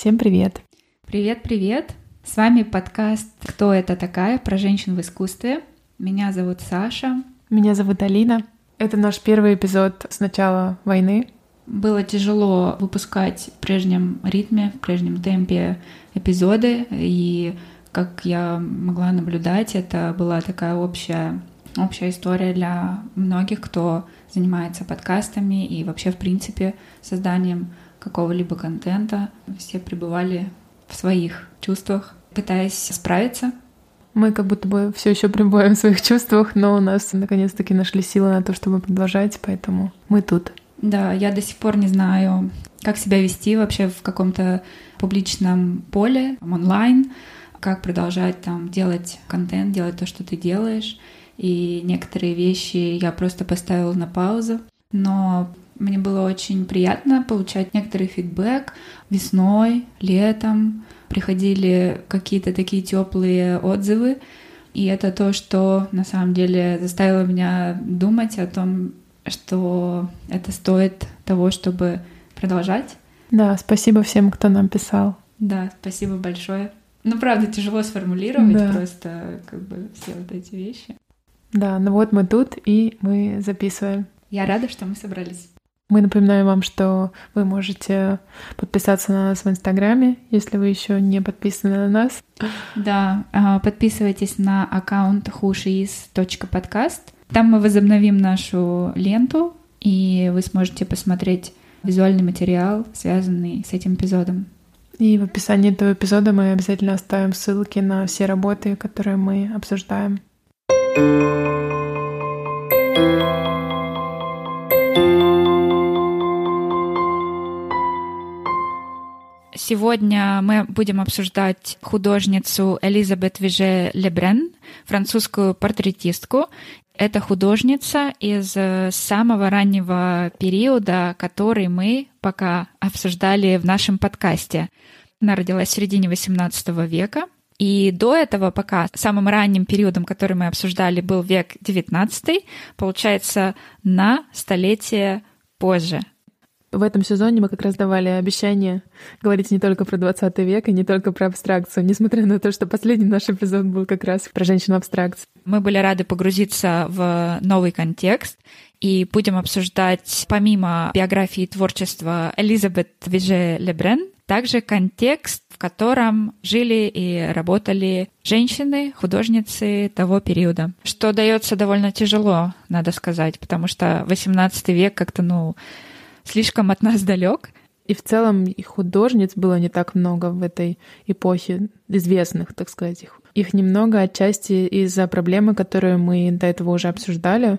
Всем привет! Привет-привет! С вами подкаст «Кто это такая?» про женщин в искусстве. Меня зовут Саша. Меня зовут Алина. Это наш первый эпизод с начала войны. Было тяжело выпускать в прежнем ритме, в прежнем темпе эпизоды, и как я могла наблюдать, это была такая общая, общая история для многих, кто занимается подкастами и вообще, в принципе, созданием какого-либо контента. Все пребывали в своих чувствах, пытаясь справиться. Мы как будто бы все еще пребываем в своих чувствах, но у нас наконец-таки нашли силы на то, чтобы продолжать, поэтому мы тут. Да, я до сих пор не знаю, как себя вести вообще в каком-то публичном поле, онлайн, как продолжать там делать контент, делать то, что ты делаешь. И некоторые вещи я просто поставила на паузу. Но мне было очень приятно получать некоторый фидбэк весной, летом. Приходили какие-то такие теплые отзывы. И это то, что на самом деле заставило меня думать о том, что это стоит того, чтобы продолжать. Да, спасибо всем, кто нам писал. Да, спасибо большое. Ну, правда, тяжело сформулировать да. просто как бы все вот эти вещи. Да, ну вот мы тут, и мы записываем. Я рада, что мы собрались. Мы напоминаем вам, что вы можете подписаться на нас в Инстаграме, если вы еще не подписаны на нас. Да, а, подписывайтесь на аккаунт hushiis.podcast. Там мы возобновим нашу ленту, и вы сможете посмотреть визуальный материал, связанный с этим эпизодом. И в описании этого эпизода мы обязательно оставим ссылки на все работы, которые мы обсуждаем. Сегодня мы будем обсуждать художницу Элизабет Виже Лебрен, французскую портретистку. Это художница из самого раннего периода, который мы пока обсуждали в нашем подкасте. Она родилась в середине XVIII века, и до этого, пока самым ранним периодом, который мы обсуждали, был век XIX, получается, на столетие позже. В этом сезоне мы как раз давали обещание говорить не только про 20 век и не только про абстракцию, несмотря на то, что последний наш эпизод был как раз про женщину абстракции. Мы были рады погрузиться в новый контекст и будем обсуждать, помимо биографии и творчества Элизабет Виже Лебрен, также контекст, в котором жили и работали женщины, художницы того периода, что дается довольно тяжело, надо сказать, потому что 18 век как-то, ну, слишком от нас далек. И в целом и художниц было не так много в этой эпохе, известных, так сказать. Их, их немного отчасти из-за проблемы, которую мы до этого уже обсуждали.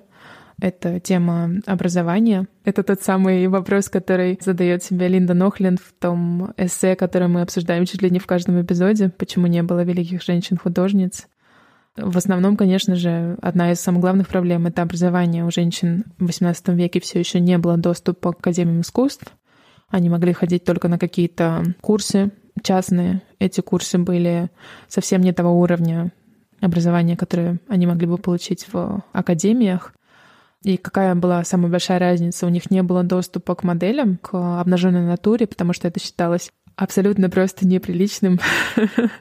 Это тема образования. Это тот самый вопрос, который задает себе Линда Нохлин в том эссе, которое мы обсуждаем чуть ли не в каждом эпизоде, почему не было великих женщин-художниц. В основном, конечно же, одна из самых главных проблем — это образование. У женщин в XVIII веке все еще не было доступа к академиям искусств. Они могли ходить только на какие-то курсы частные. Эти курсы были совсем не того уровня образования, которое они могли бы получить в академиях. И какая была самая большая разница? У них не было доступа к моделям, к обнаженной натуре, потому что это считалось абсолютно просто неприличным,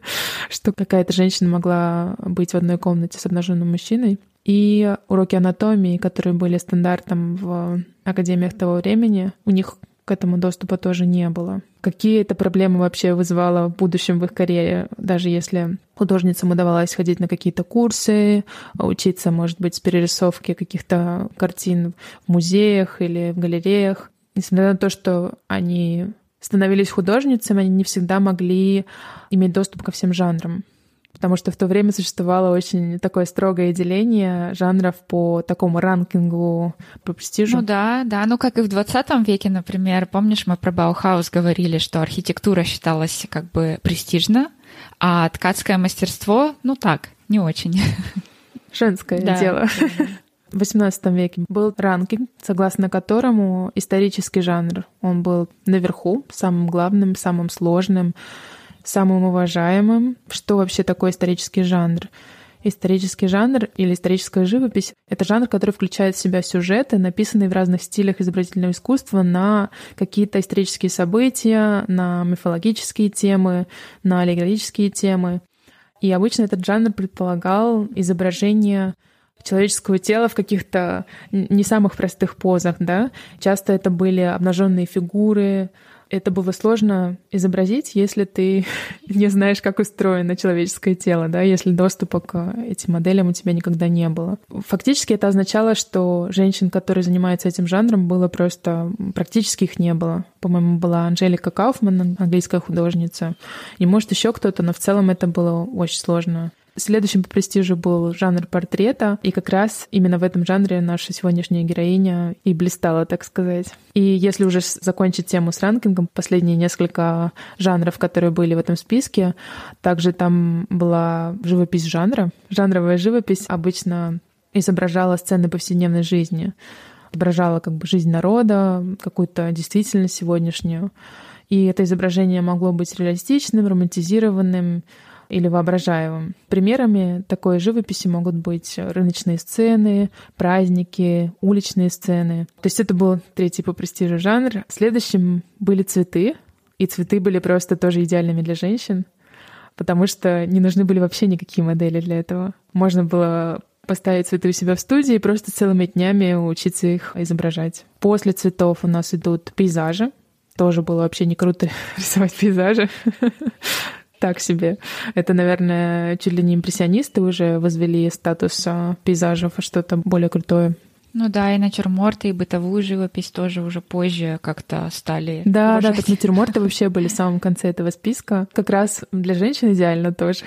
что какая-то женщина могла быть в одной комнате с обнаженным мужчиной. И уроки анатомии, которые были стандартом в академиях того времени, у них к этому доступа тоже не было. Какие это проблемы вообще вызвало в будущем в их карьере, даже если художницам удавалось ходить на какие-то курсы, учиться, может быть, с перерисовки каких-то картин в музеях или в галереях. Несмотря на то, что они становились художницами, они не всегда могли иметь доступ ко всем жанрам. Потому что в то время существовало очень такое строгое деление жанров по такому ранкингу, по престижу. Ну да, да. Ну как и в 20 веке, например, помнишь, мы про Баухаус говорили, что архитектура считалась как бы престижно, а ткацкое мастерство, ну так, не очень. Женское да. дело. В XVIII веке был ранкинг, согласно которому исторический жанр, он был наверху, самым главным, самым сложным, самым уважаемым. Что вообще такое исторический жанр? Исторический жанр или историческая живопись — это жанр, который включает в себя сюжеты, написанные в разных стилях изобразительного искусства на какие-то исторические события, на мифологические темы, на аллегорические темы. И обычно этот жанр предполагал изображение человеческого тела в каких-то не самых простых позах, да. Часто это были обнаженные фигуры, это было сложно изобразить, если ты не знаешь, как устроено человеческое тело, да, если доступа к этим моделям у тебя никогда не было. Фактически это означало, что женщин, которые занимаются этим жанром, было просто практически их не было. По-моему, была Анжелика Кауфман, английская художница, и может еще кто-то, но в целом это было очень сложно Следующим по престижу был жанр портрета, и как раз именно в этом жанре наша сегодняшняя героиня и блистала, так сказать. И если уже закончить тему с ранкингом, последние несколько жанров, которые были в этом списке, также там была живопись жанра. Жанровая живопись обычно изображала сцены повседневной жизни, отображала как бы жизнь народа, какую-то действительность сегодняшнюю. И это изображение могло быть реалистичным, романтизированным, или воображаемым. Примерами такой живописи могут быть рыночные сцены, праздники, уличные сцены. То есть это был третий по престижу жанр. Следующим были цветы, и цветы были просто тоже идеальными для женщин, потому что не нужны были вообще никакие модели для этого. Можно было поставить цветы у себя в студии и просто целыми днями учиться их изображать. После цветов у нас идут пейзажи. Тоже было вообще не круто рисовать пейзажи так себе. Это, наверное, чуть ли не импрессионисты уже возвели статус а, пейзажев, а что-то более крутое. Ну да, и натюрморты, и бытовую живопись тоже уже позже как-то стали. Да, уважать. да, так натюрморты вообще были в самом конце этого списка. Как раз для женщин идеально тоже.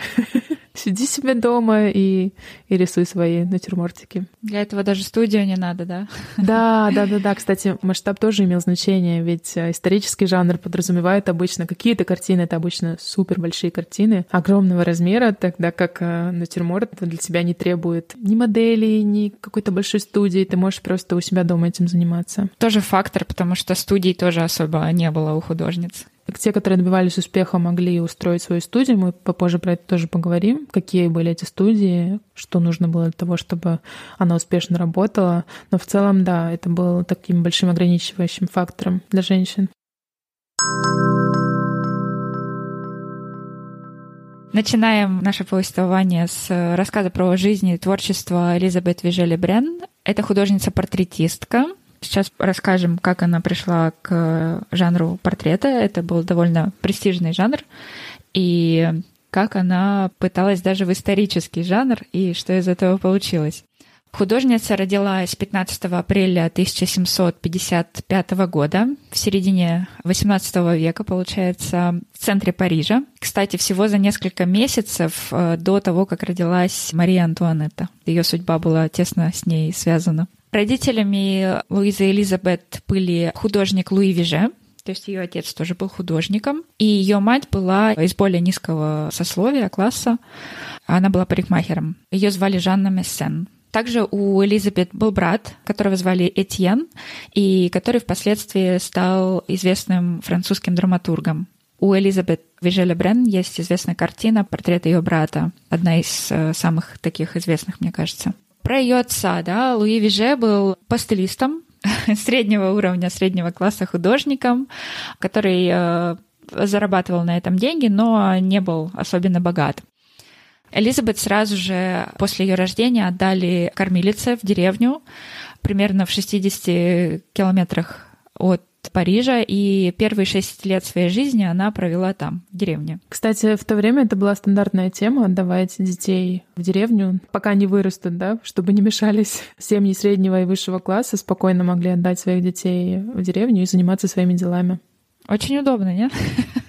Сиди себе дома и, и рисуй свои натюрмортики. Для этого даже студию не надо, да? Да, да, да, да. Кстати, масштаб тоже имел значение, ведь э, исторический жанр подразумевает обычно какие-то картины, это обычно супер большие картины огромного размера, тогда как э, натюрморт для тебя не требует ни модели, ни какой-то большой студии, ты можешь просто у себя дома этим заниматься. Тоже фактор, потому что студий тоже особо не было у художниц. Те, которые добивались успеха, могли устроить свою студию. Мы попозже про это тоже поговорим. Какие были эти студии, что нужно было для того, чтобы она успешно работала. Но в целом, да, это было таким большим ограничивающим фактором для женщин. Начинаем наше повествование с рассказа про жизнь и творчество Элизабет Вижели Брен. Это художница-портретистка, Сейчас расскажем, как она пришла к жанру портрета. Это был довольно престижный жанр. И как она пыталась даже в исторический жанр, и что из этого получилось. Художница родилась 15 апреля 1755 года, в середине 18 века, получается, в центре Парижа. Кстати, всего за несколько месяцев э, до того, как родилась Мария Антуанетта. Ее судьба была тесно с ней связана. Родителями Луизы Элизабет были художник Луи Виже, то есть ее отец тоже был художником, и ее мать была из более низкого сословия, класса. Она была парикмахером. Ее звали Жанна Мессен. Также у Элизабет был брат, которого звали Этьен, и который впоследствии стал известным французским драматургом. У Элизабет Вижеля Брен есть известная картина «Портрет ее брата», одна из э, самых таких известных, мне кажется. Про ее отца, да, Луи Виже был пастелистом среднего уровня, среднего класса художником, который э, зарабатывал на этом деньги, но не был особенно богат. Элизабет сразу же после ее рождения отдали кормилице в деревню, примерно в 60 километрах от Парижа, и первые шесть лет своей жизни она провела там, в деревне. Кстати, в то время это была стандартная тема — отдавать детей в деревню, пока они вырастут, да, чтобы не мешались семьи среднего и высшего класса, спокойно могли отдать своих детей в деревню и заниматься своими делами. Очень удобно, нет?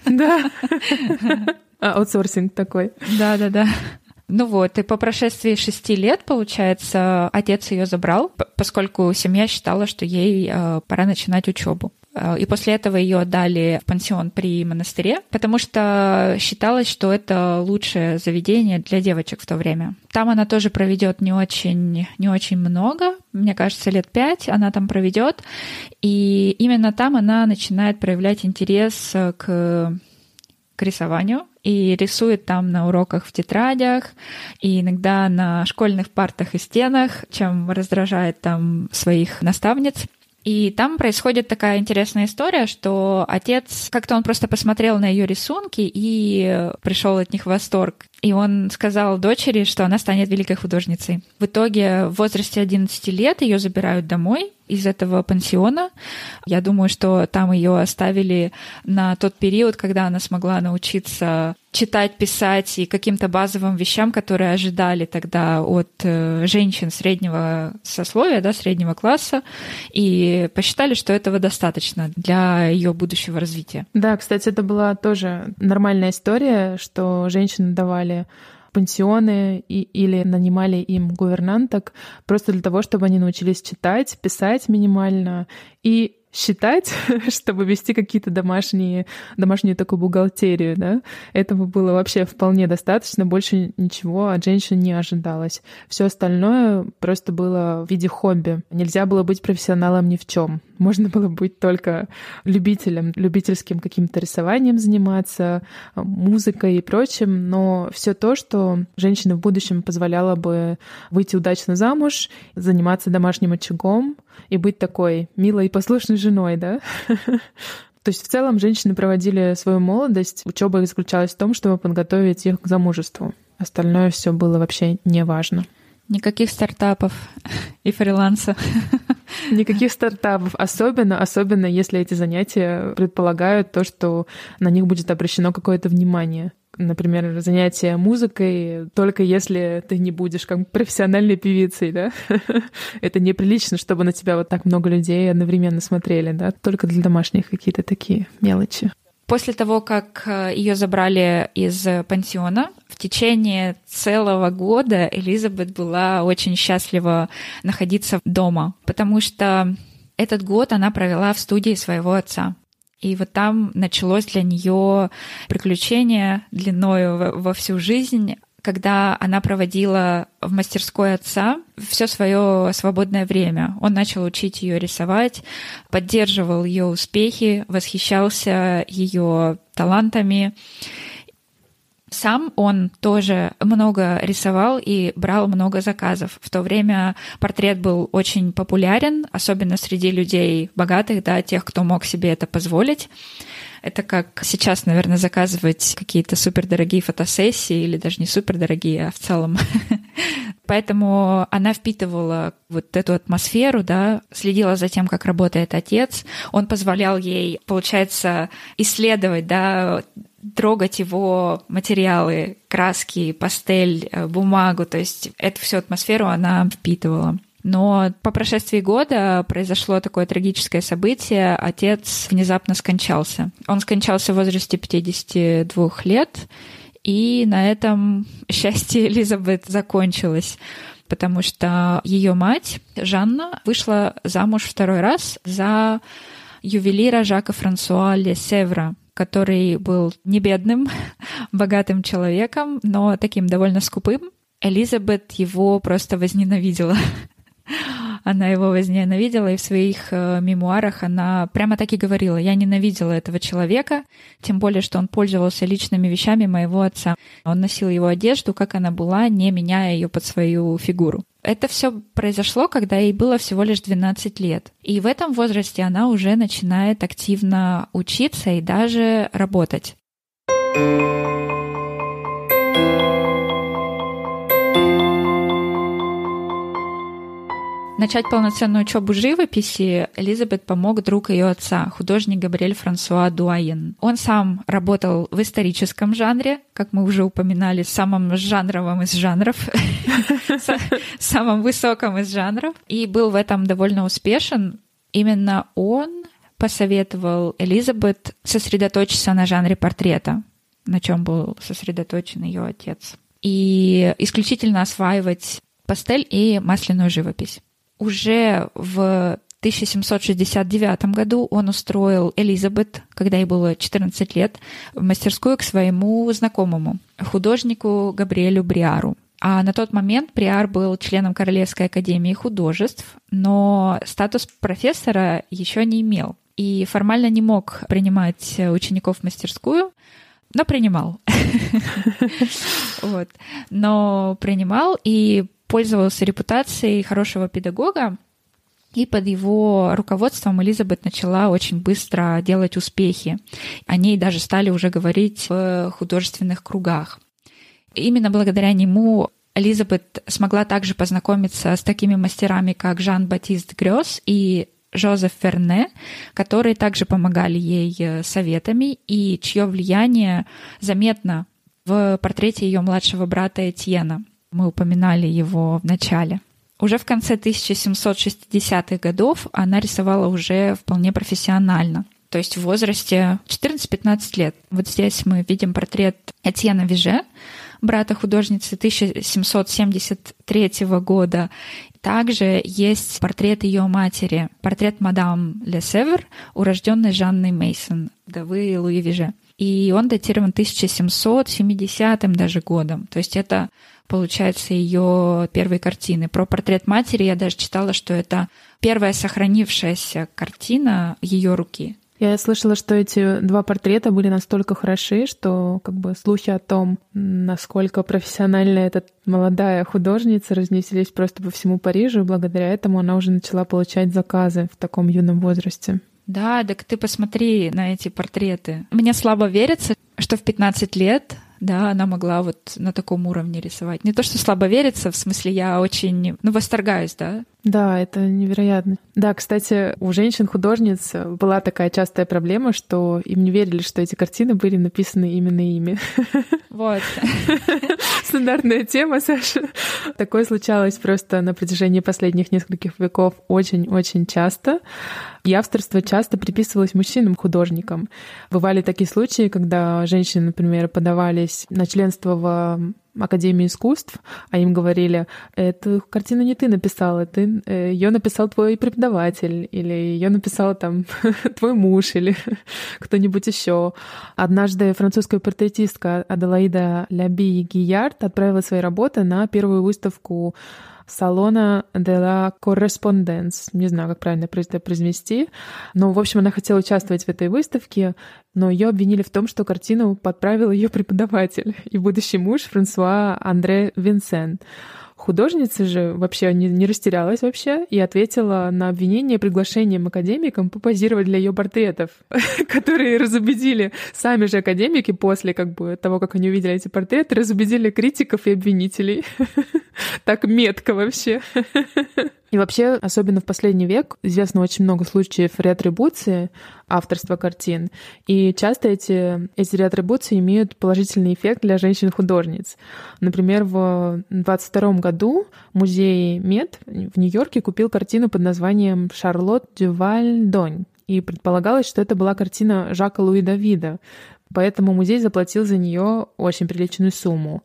Да. А, аутсорсинг такой. Да-да-да. Ну вот, и по прошествии шести лет, получается, отец ее забрал, поскольку семья считала, что ей э, пора начинать учебу. Э, и после этого ее отдали в пансион при монастыре, потому что считалось, что это лучшее заведение для девочек в то время. Там она тоже проведет не очень, не очень много, мне кажется, лет пять она там проведет. И именно там она начинает проявлять интерес к к рисованию и рисует там на уроках в тетрадях и иногда на школьных партах и стенах, чем раздражает там своих наставниц. И там происходит такая интересная история, что отец как-то он просто посмотрел на ее рисунки и пришел от них в восторг. И он сказал дочери, что она станет великой художницей. В итоге в возрасте 11 лет ее забирают домой из этого пансиона. Я думаю, что там ее оставили на тот период, когда она смогла научиться читать, писать и каким-то базовым вещам, которые ожидали тогда от э, женщин среднего сословия, да, среднего класса, и посчитали, что этого достаточно для ее будущего развития. Да, кстати, это была тоже нормальная история, что женщины давали пансионы и, или нанимали им гувернанток просто для того, чтобы они научились читать, писать минимально и считать, чтобы вести какие-то домашние, домашнюю такую бухгалтерию, да, этого было вообще вполне достаточно, больше ничего от женщин не ожидалось. Все остальное просто было в виде хобби. Нельзя было быть профессионалом ни в чем. Можно было быть только любителем, любительским каким-то рисованием заниматься, музыкой и прочим, но все то, что женщине в будущем позволяло бы выйти удачно замуж, заниматься домашним очагом, и быть такой милой и послушной женой, да? То есть в целом женщины проводили свою молодость, учеба их заключалась в том, чтобы подготовить их к замужеству. Остальное все было вообще не важно. Никаких стартапов и фриланса. Никаких стартапов, особенно, особенно если эти занятия предполагают то, что на них будет обращено какое-то внимание например, занятие музыкой, только если ты не будешь как профессиональной певицей, да? Это неприлично, чтобы на тебя вот так много людей одновременно смотрели, да? Только для домашних какие-то такие мелочи. После того, как э, ее забрали из пансиона, в течение целого года Элизабет была очень счастлива находиться дома, потому что этот год она провела в студии своего отца. И вот там началось для нее приключение длиною во всю жизнь, когда она проводила в мастерской отца все свое свободное время. Он начал учить ее рисовать, поддерживал ее успехи, восхищался ее талантами. Сам он тоже много рисовал и брал много заказов. В то время портрет был очень популярен, особенно среди людей богатых, да, тех, кто мог себе это позволить. Это как сейчас, наверное, заказывать какие-то супердорогие фотосессии или даже не супердорогие, а в целом. Поэтому она впитывала вот эту атмосферу, да, следила за тем, как работает отец. Он позволял ей, получается, исследовать, да, трогать его материалы, краски, пастель, э, бумагу, то есть эту всю атмосферу она впитывала. Но по прошествии года произошло такое трагическое событие. Отец внезапно скончался. Он скончался в возрасте 52 лет, и на этом счастье Элизабет закончилось потому что ее мать, Жанна, вышла замуж второй раз за ювелира Жака Франсуа Лесевра, который был не бедным, богатым человеком, но таким довольно скупым. Элизабет его просто возненавидела. Она его возненавидела, и в своих э, мемуарах она прямо так и говорила, я ненавидела этого человека, тем более, что он пользовался личными вещами моего отца. Он носил его одежду, как она была, не меняя ее под свою фигуру. Это все произошло, когда ей было всего лишь 12 лет. И в этом возрасте она уже начинает активно учиться и даже работать. Начать полноценную учебу живописи Элизабет помог друг ее отца, художник Габриэль Франсуа Дуаен. Он сам работал в историческом жанре, как мы уже упоминали, самым жанровым из жанров, самым высоком из жанров, и был в этом довольно успешен. Именно он посоветовал Элизабет сосредоточиться на жанре портрета, на чем был сосредоточен ее отец, и исключительно осваивать пастель и масляную живопись. Уже в 1769 году он устроил Элизабет, когда ей было 14 лет, в мастерскую к своему знакомому, художнику Габриэлю Бриару. А на тот момент Бриар был членом Королевской академии художеств, но статус профессора еще не имел и формально не мог принимать учеников в мастерскую, но принимал. вот. Но принимал и пользовался репутацией хорошего педагога, и под его руководством Элизабет начала очень быстро делать успехи. О ней даже стали уже говорить в художественных кругах. Именно благодаря нему Элизабет смогла также познакомиться с такими мастерами, как Жан-Батист Грёс и Жозеф Ферне, которые также помогали ей советами и чье влияние заметно в портрете ее младшего брата Этьена. Мы упоминали его в начале. Уже в конце 1760-х годов она рисовала уже вполне профессионально, то есть в возрасте 14-15 лет. Вот здесь мы видим портрет Этьена Виже, брата художницы 1773 года. Также есть портрет ее матери, портрет мадам Лесевер, урожденной Жанной Мейсон, вдовы Луи Виже. И он датирован 1770 даже годом. То есть это получается, ее первой картины. Про портрет матери я даже читала, что это первая сохранившаяся картина ее руки. Я слышала, что эти два портрета были настолько хороши, что как бы слухи о том, насколько профессионально эта молодая художница разнеслись просто по всему Парижу, и благодаря этому она уже начала получать заказы в таком юном возрасте. Да, так ты посмотри на эти портреты. Мне слабо верится, что в 15 лет да, она могла вот на таком уровне рисовать. Не то, что слабо верится, в смысле, я очень, ну, восторгаюсь, да. Да, это невероятно. Да, кстати, у женщин-художниц была такая частая проблема, что им не верили, что эти картины были написаны именно ими. Вот. Стандартная тема, Саша. Такое случалось просто на протяжении последних нескольких веков очень-очень часто. И авторство часто приписывалось мужчинам-художникам. Бывали такие случаи, когда женщины, например, подавались на членство в Академии искусств, а им говорили, эту картину не ты написала, ты э, ее написал твой преподаватель, или ее написал там твой муж, или кто-нибудь еще. Однажды французская портретистка Аделаида Ляби Гиярд отправила свои работы на первую выставку салона de la Correspondence. Не знаю, как правильно это произнести. Но, в общем, она хотела участвовать в этой выставке, но ее обвинили в том, что картину подправил ее преподаватель и будущий муж Франсуа Андре Винсен. Художница же вообще не, не растерялась вообще и ответила на обвинение приглашением академикам попозировать для ее портретов, которые разубедили сами же академики после как бы того, как они увидели эти портреты, разубедили критиков и обвинителей. Так метко вообще. И вообще, особенно в последний век, известно очень много случаев реатрибуции авторства картин. И часто эти, эти реатрибуции имеют положительный эффект для женщин-художниц. Например, в 22 году музей Мед в Нью-Йорке купил картину под названием «Шарлотт Дюваль Донь». И предполагалось, что это была картина Жака Луи Давида, поэтому музей заплатил за нее очень приличную сумму.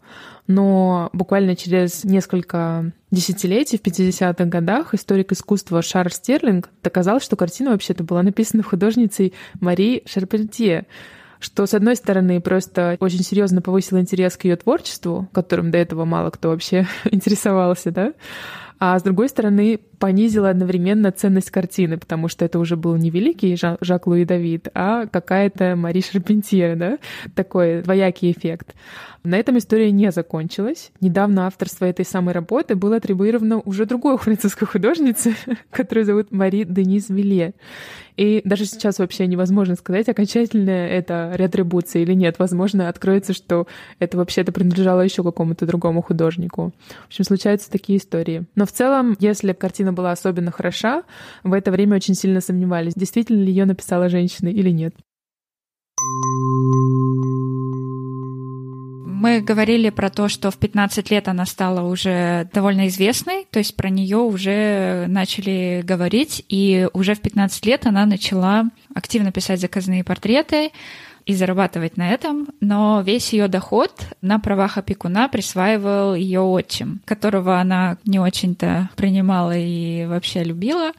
Но буквально через несколько десятилетий, в 50-х годах, историк искусства Шарль Стерлинг доказал, что картина вообще-то была написана художницей Мари Шарпентье, что, с одной стороны, просто очень серьезно повысил интерес к ее творчеству, которым до этого мало кто вообще интересовался, да, а с другой стороны, понизила одновременно ценность картины, потому что это уже был не великий Жак Луи Давид, а какая-то Мари Шарпентье, да, такой двоякий эффект. На этом история не закончилась. Недавно авторство этой самой работы было атрибуировано уже другой французской художнице, которую зовут Мари Денис Вилье. И даже сейчас вообще невозможно сказать, окончательно это реатрибуция или нет. Возможно, откроется, что это вообще-то принадлежало еще какому-то другому художнику. В общем, случаются такие истории. Но в целом, если картина была особенно хороша, в это время очень сильно сомневались, действительно ли ее написала женщина или нет. Мы говорили про то, что в 15 лет она стала уже довольно известной, то есть про нее уже начали говорить, и уже в 15 лет она начала активно писать заказные портреты и зарабатывать на этом, но весь ее доход на правах опекуна присваивал ее отчим, которого она не очень-то принимала и вообще любила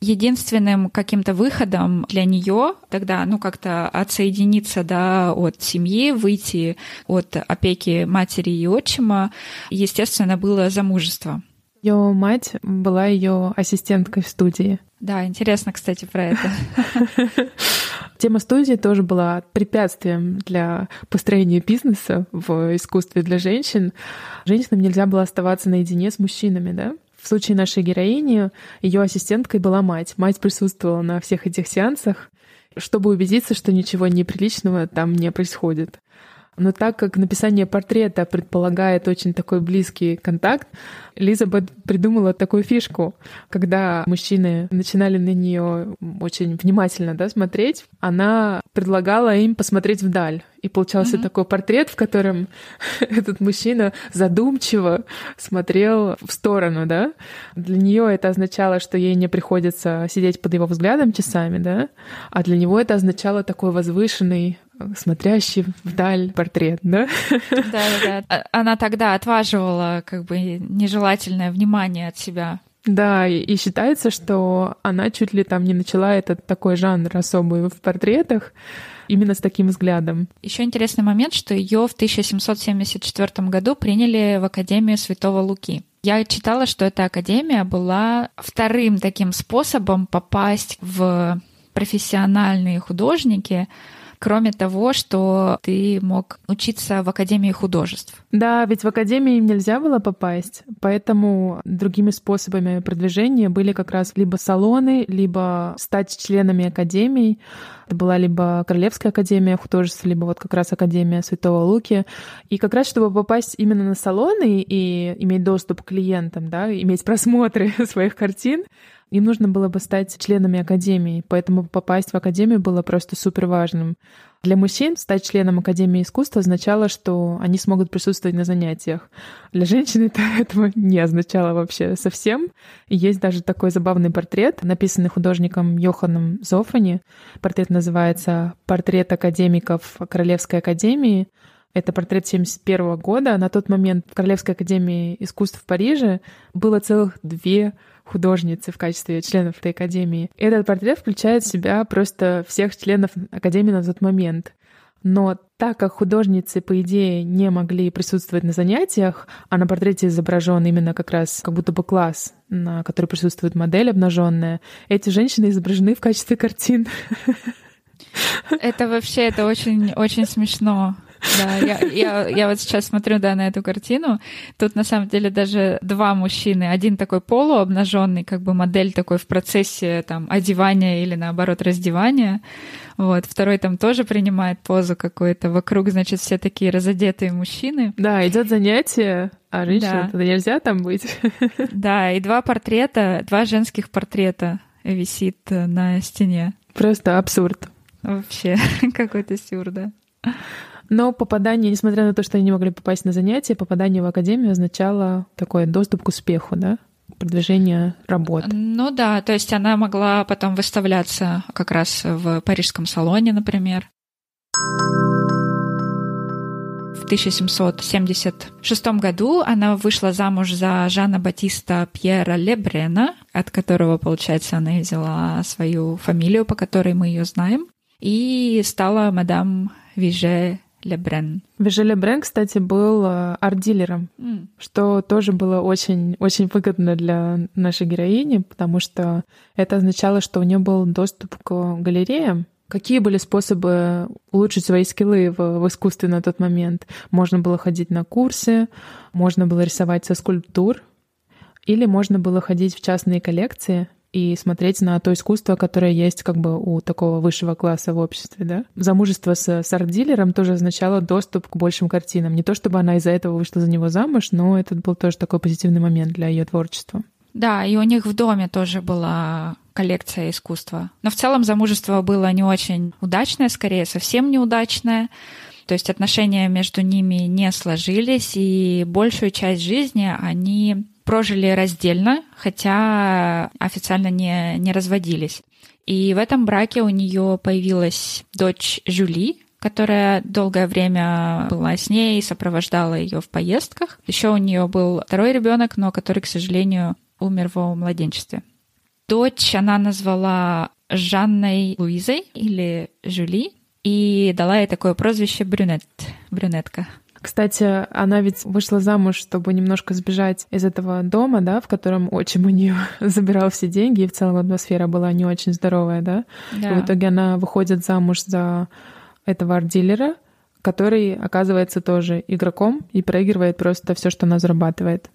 единственным каким-то выходом для нее тогда, ну, как-то отсоединиться, да, от семьи, выйти от опеки матери и отчима, естественно, было замужество. Ее мать была ее ассистенткой в студии. Да, интересно, кстати, про это. Тема студии тоже была препятствием для построения бизнеса в искусстве для женщин. Женщинам нельзя было оставаться наедине с мужчинами, да? В случае нашей героини ее ассистенткой была мать. Мать присутствовала на всех этих сеансах, чтобы убедиться, что ничего неприличного там не происходит. Но так как написание портрета предполагает очень такой близкий контакт, Элизабет придумала такую фишку, когда мужчины начинали на нее очень внимательно да, смотреть, она предлагала им посмотреть вдаль. И получался mm-hmm. такой портрет, в котором этот мужчина задумчиво смотрел в сторону, да. Для нее это означало, что ей не приходится сидеть под его взглядом часами, да, а для него это означало такой возвышенный смотрящий вдаль портрет, да? Да, да, да. Она тогда отваживала как бы нежелательное внимание от себя. Да, и, и считается, что она чуть ли там не начала этот такой жанр особый в портретах именно с таким взглядом. Еще интересный момент, что ее в 1774 году приняли в Академию Святого Луки. Я читала, что эта академия была вторым таким способом попасть в профессиональные художники, кроме того, что ты мог учиться в Академии художеств. Да, ведь в Академии нельзя было попасть, поэтому другими способами продвижения были как раз либо салоны, либо стать членами Академии. Это была либо Королевская Академия художеств, либо вот как раз Академия Святого Луки. И как раз, чтобы попасть именно на салоны и иметь доступ к клиентам, да, иметь просмотры своих картин, им нужно было бы стать членами Академии, поэтому попасть в Академию было просто супер важным. Для мужчин стать членом Академии искусства означало, что они смогут присутствовать на занятиях. Для женщин это этого не означало вообще совсем. И есть даже такой забавный портрет, написанный художником Йоханом Зофани. Портрет называется «Портрет академиков Королевской Академии». Это портрет 71 года. На тот момент в Королевской Академии искусств в Париже было целых две художницы в качестве членов этой академии. Этот портрет включает в себя просто всех членов академии на тот момент. Но так как художницы, по идее, не могли присутствовать на занятиях, а на портрете изображен именно как раз как будто бы класс, на который присутствует модель обнаженная, эти женщины изображены в качестве картин. Это вообще, это очень, очень смешно. Да, я, я, я вот сейчас смотрю, да, на эту картину. Тут на самом деле даже два мужчины. Один такой полуобнаженный, как бы модель такой в процессе там одевания или наоборот раздевания. Вот. Второй там тоже принимает позу какую-то. Вокруг, значит, все такие разодетые мужчины. Да, идет занятие, а женщина да. нельзя там быть. Да, и два портрета, два женских портрета висит на стене. Просто абсурд. Вообще, какой-то сюр, да. Но попадание, несмотря на то, что они не могли попасть на занятия, попадание в академию означало такой доступ к успеху, да? продвижение работы. Ну да, то есть она могла потом выставляться как раз в парижском салоне, например. В 1776 году она вышла замуж за Жана Батиста Пьера Лебрена, от которого, получается, она взяла свою фамилию, по которой мы ее знаем, и стала мадам Виже Лебрен. Виже Лебрен, кстати, был э, арт-дилером, mm. что тоже было очень, очень выгодно для нашей героини, потому что это означало, что у нее был доступ к галереям, Какие были способы улучшить свои скиллы в, в искусстве на тот момент? Можно было ходить на курсы, можно было рисовать со скульптур, или можно было ходить в частные коллекции и смотреть на то искусство, которое есть как бы у такого высшего класса в обществе, да. Замужество с, с арт-дилером тоже означало доступ к большим картинам. Не то чтобы она из-за этого вышла за него замуж, но это был тоже такой позитивный момент для ее творчества. Да, и у них в доме тоже была коллекция искусства. Но в целом замужество было не очень удачное, скорее совсем неудачное. То есть отношения между ними не сложились, и большую часть жизни они прожили раздельно, хотя официально не, не разводились. И в этом браке у нее появилась дочь Жюли, которая долгое время была с ней и сопровождала ее в поездках. Еще у нее был второй ребенок, но который, к сожалению, умер во младенчестве. Дочь она назвала Жанной Луизой или Жюли и дала ей такое прозвище брюнет, брюнетка. Кстати, она ведь вышла замуж, чтобы немножко сбежать из этого дома, да, в котором отчим у нее забирал все деньги, и в целом атмосфера была не очень здоровая, да. да. И в итоге она выходит замуж за этого арт-дилера, который оказывается тоже игроком и проигрывает просто все, что она зарабатывает.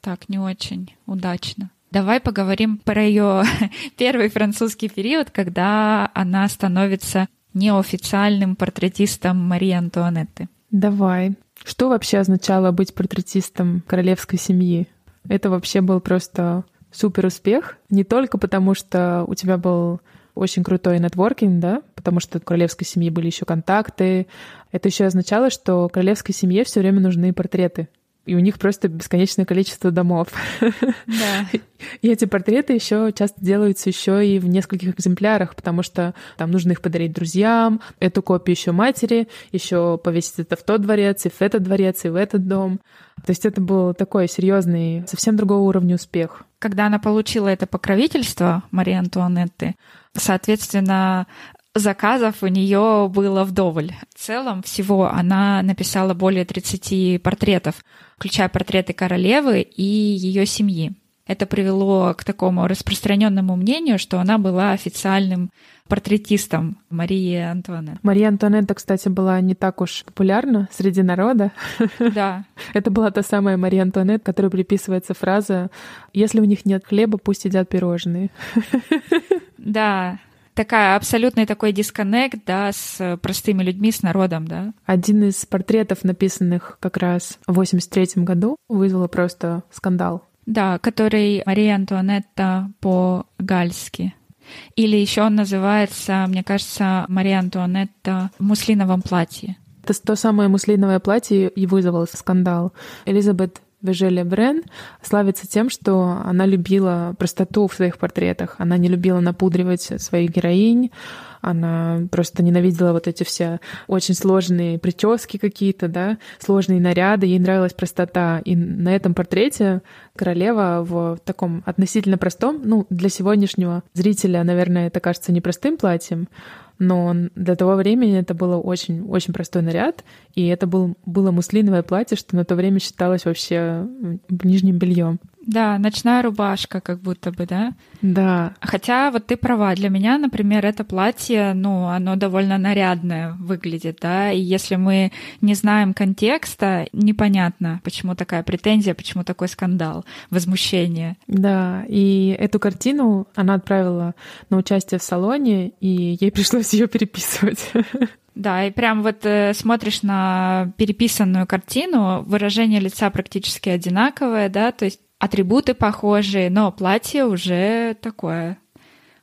Так, не очень удачно. Давай поговорим про ее первый французский период, когда она становится неофициальным портретистом Марии Антуанетты. Давай. Что вообще означало быть портретистом королевской семьи? Это вообще был просто супер успех. Не только потому, что у тебя был очень крутой нетворкинг, да, потому что у королевской семьи были еще контакты. Это еще означало, что королевской семье все время нужны портреты и у них просто бесконечное количество домов. Да. И эти портреты еще часто делаются еще и в нескольких экземплярах, потому что там нужно их подарить друзьям, эту копию еще матери, еще повесить это в тот дворец, и в этот дворец, и в этот дом. То есть это был такой серьезный, совсем другого уровня успех. Когда она получила это покровительство Марии Антуанетты, соответственно, заказов у нее было вдоволь. В целом всего она написала более 30 портретов, включая портреты королевы и ее семьи. Это привело к такому распространенному мнению, что она была официальным портретистом Марии Антуанетты. Мария Антуанетта, кстати, была не так уж популярна среди народа. Да. Это была та самая Мария Антуанетта, которой приписывается фраза «Если у них нет хлеба, пусть едят пирожные». Да, такая абсолютный такой дисконнект, да, с простыми людьми, с народом, да. Один из портретов, написанных как раз в 83 году, вызвал просто скандал. Да, который Мария Антуанетта по-гальски. Или еще он называется, мне кажется, Мария Антуанетта в муслиновом платье. Это то самое муслиновое платье и вызвало скандал. Элизабет Вежеля Брен славится тем, что она любила простоту в своих портретах. Она не любила напудривать своих героинь, она просто ненавидела вот эти все очень сложные прически какие-то, да, сложные наряды. Ей нравилась простота. И на этом портрете королева в таком относительно простом, ну, для сегодняшнего зрителя, наверное, это кажется непростым платьем, но для того времени это было очень-очень простой наряд, и это был, было муслиновое платье, что на то время считалось вообще нижним бельем. Да, ночная рубашка, как будто бы, да? Да. Хотя вот ты права, для меня, например, это платье, ну, оно довольно нарядное выглядит, да, и если мы не знаем контекста, непонятно, почему такая претензия, почему такой скандал, возмущение. Да, и эту картину она отправила на участие в салоне, и ей пришлось ее переписывать. Да, и прям вот э, смотришь на переписанную картину, выражение лица практически одинаковое, да, то есть атрибуты похожие, но платье уже такое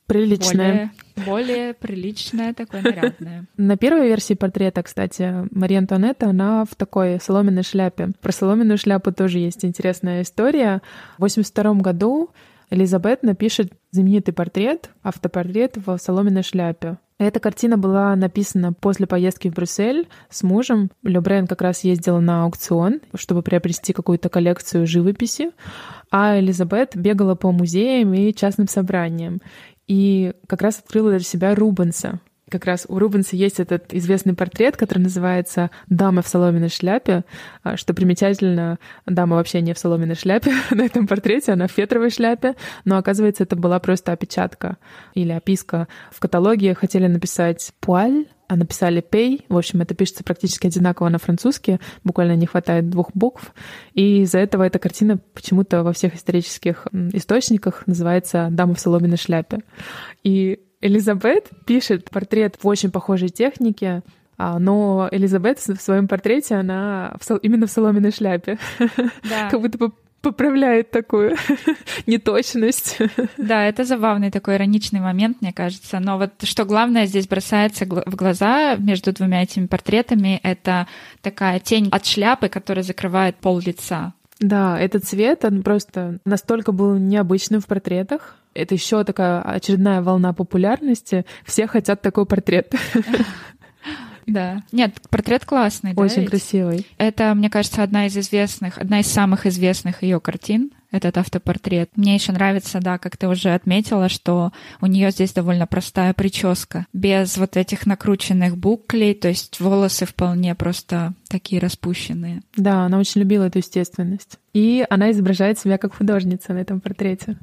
приличное. Более, более приличное, такое нарядное. На первой версии портрета, кстати, Мария Антуанетта, она в такой соломенной шляпе. Про соломенную шляпу тоже есть интересная история. В 82 году Элизабет напишет знаменитый портрет, автопортрет в соломенной шляпе. Эта картина была написана после поездки в Брюссель с мужем. Лебрен как раз ездила на аукцион, чтобы приобрести какую-то коллекцию живописи, а Элизабет бегала по музеям и частным собраниям. И как раз открыла для себя Рубенса. Как раз у Рубенса есть этот известный портрет, который называется «Дама в соломенной шляпе». А, что примечательно, дама вообще не в соломенной шляпе на этом портрете, она в фетровой шляпе. Но оказывается, это была просто опечатка или описка. В каталоге хотели написать «пуаль», а написали «пей». В общем, это пишется практически одинаково на французский, буквально не хватает двух букв. И из-за этого эта картина почему-то во всех исторических источниках называется «Дама в соломенной шляпе». И Элизабет пишет портрет в очень похожей технике, а, но Элизабет в своем портрете, она в, именно в соломенной шляпе. Да. Как будто бы поправляет такую неточность. Да, это забавный такой ироничный момент, мне кажется. Но вот что главное здесь бросается в глаза между двумя этими портретами, это такая тень от шляпы, которая закрывает пол лица. Да, этот цвет, он просто настолько был необычным в портретах, это еще такая очередная волна популярности. Все хотят такой портрет. Да. Нет, портрет классный. Очень да, красивый. Это, мне кажется, одна из известных, одна из самых известных ее картин этот автопортрет. Мне еще нравится, да, как ты уже отметила, что у нее здесь довольно простая прическа, без вот этих накрученных буклей, то есть волосы вполне просто такие распущенные. Да, она очень любила эту естественность. И она изображает себя как художница на этом портрете.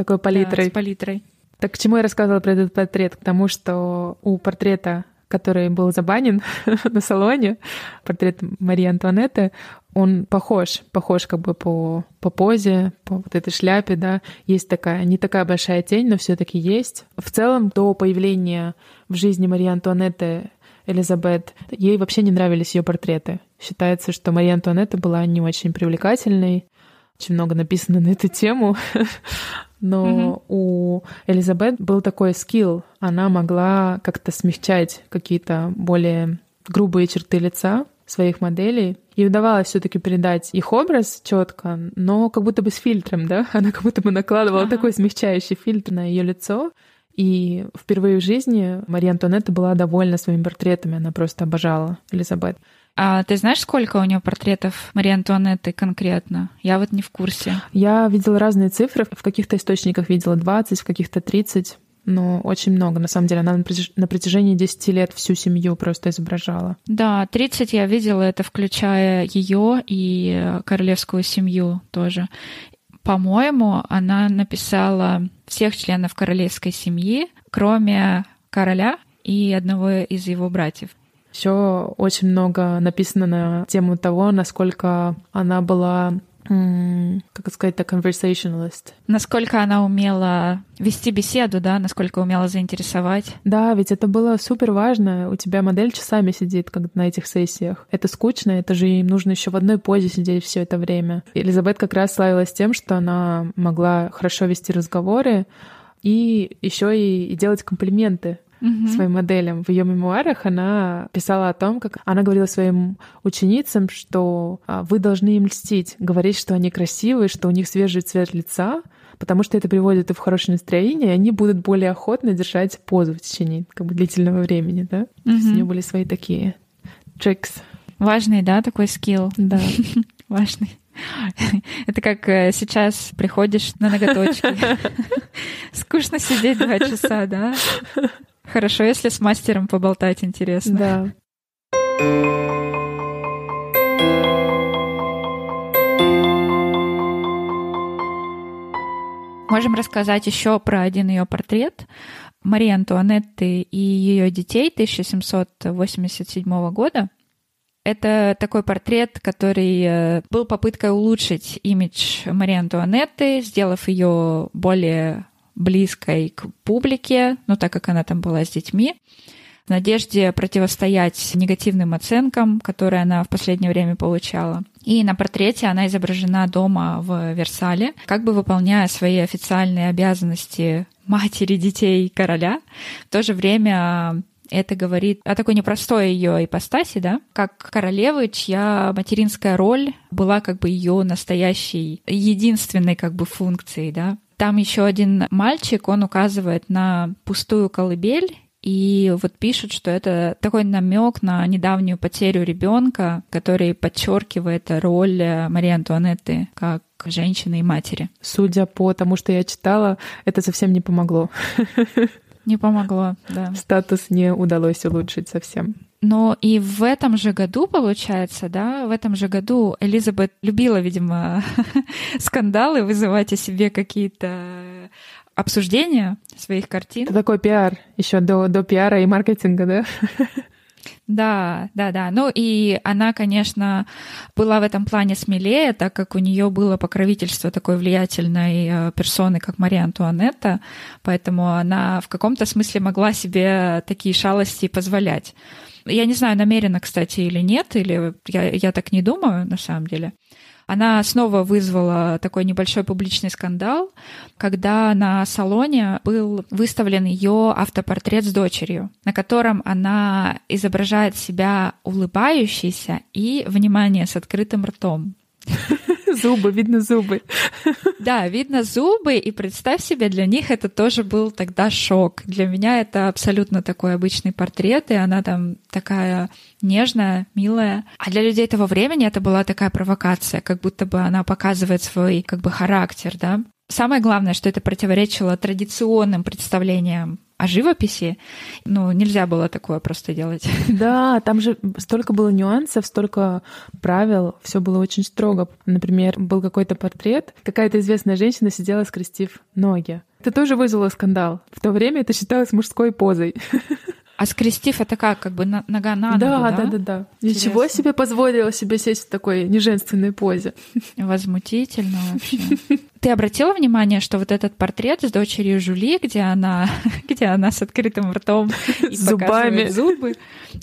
Такой палитрой. Да, с палитрой. Так к чему я рассказывала про этот портрет? К тому, что у портрета который был забанен на салоне, портрет Марии Антуанетты, он похож, похож как бы по, по позе, по вот этой шляпе, да. Есть такая, не такая большая тень, но все таки есть. В целом, до появления в жизни Марии Антуанетты Элизабет, ей вообще не нравились ее портреты. Считается, что Мария Антуанетта была не очень привлекательной, очень много написано на эту тему. Но mm-hmm. у Элизабет был такой скилл. Она могла как-то смягчать какие-то более грубые черты лица своих моделей. Ей удавалось все-таки передать их образ четко, но как будто бы с фильтром, да? Она как будто бы накладывала ага. такой смягчающий фильтр на ее лицо. И впервые в жизни Мария Антуанетта была довольна своими портретами, она просто обожала Элизабет. А ты знаешь, сколько у нее портретов Марии Антуанетты конкретно? Я вот не в курсе. Я видела разные цифры. В каких-то источниках видела 20, в каких-то 30. Но очень много, на самом деле. Она на протяжении 10 лет всю семью просто изображала. Да, 30 я видела, это включая ее и королевскую семью тоже. По-моему, она написала всех членов королевской семьи, кроме короля и одного из его братьев. Еще очень много написано на тему того, насколько она была как сказать, так, conversationalist. Насколько она умела вести беседу, да, насколько умела заинтересовать. Да, ведь это было супер важно. У тебя модель часами сидит как на этих сессиях. Это скучно, это же им нужно еще в одной позе сидеть все это время. Элизабет как раз славилась тем, что она могла хорошо вести разговоры и еще и, и делать комплименты угу. своим моделям. В ее мемуарах она писала о том, как она говорила своим ученицам, что а, вы должны им льстить, говорить, что они красивые, что у них свежий цвет лица, потому что это приводит их в хорошее настроение, и они будут более охотно держать позу в течение как бы, длительного времени, да? Угу. То есть у нее были свои такие трикс. Важный, да, такой скилл? Да. Важный. Это как э, сейчас приходишь на ноготочки. Скучно сидеть два часа, да? Хорошо, если с мастером поболтать интересно. Да. Можем рассказать еще про один ее портрет Марии Антуанетты и ее детей 1787 года. Это такой портрет, который э, был попыткой улучшить имидж Марии Антуанетты, сделав ее более близкой к публике, ну так как она там была с детьми, в надежде противостоять негативным оценкам, которые она в последнее время получала. И на портрете она изображена дома в Версале, как бы выполняя свои официальные обязанности матери детей короля. В то же время это говорит о такой непростой ее ипостаси, да, как королевы, чья материнская роль была как бы ее настоящей, единственной как бы функцией, да. Там еще один мальчик, он указывает на пустую колыбель, и вот пишут, что это такой намек на недавнюю потерю ребенка, который подчеркивает роль Марии Антуанетты как женщины и матери. Судя по тому, что я читала, это совсем не помогло. Не помогло, да. Статус не удалось улучшить совсем. Но и в этом же году, получается, да, в этом же году Элизабет любила, видимо, скандалы, вызывать о себе какие-то обсуждения своих картин. Это такой пиар, еще до, до пиара и маркетинга, да? Да, да, да. Ну и она, конечно, была в этом плане смелее, так как у нее было покровительство такой влиятельной э, персоны, как Мария Антуанетта, поэтому она в каком-то смысле могла себе такие шалости позволять. Я не знаю, намеренно, кстати, или нет, или я, я так не думаю, на самом деле. Она снова вызвала такой небольшой публичный скандал, когда на салоне был выставлен ее автопортрет с дочерью, на котором она изображает себя улыбающейся и, внимание, с открытым ртом. Зубы, видно зубы. Да, видно зубы, и представь себе, для них это тоже был тогда шок. Для меня это абсолютно такой обычный портрет, и она там такая нежная, милая. А для людей того времени это была такая провокация, как будто бы она показывает свой как бы характер, да. Самое главное, что это противоречило традиционным представлениям о живописи. Ну, нельзя было такое просто делать. Да, там же столько было нюансов, столько правил, все было очень строго. Например, был какой-то портрет, какая-то известная женщина сидела, скрестив ноги. Это тоже вызвало скандал. В то время это считалось мужской позой. А скрестив это как, как бы нога на ногу, да? Да, да, да, да. Ничего себе позволила себе сесть в такой неженственной позе. Возмутительно вообще. Ты обратила внимание, что вот этот портрет с дочерью Жули, где она, где она с открытым ртом и с зубами, зубы,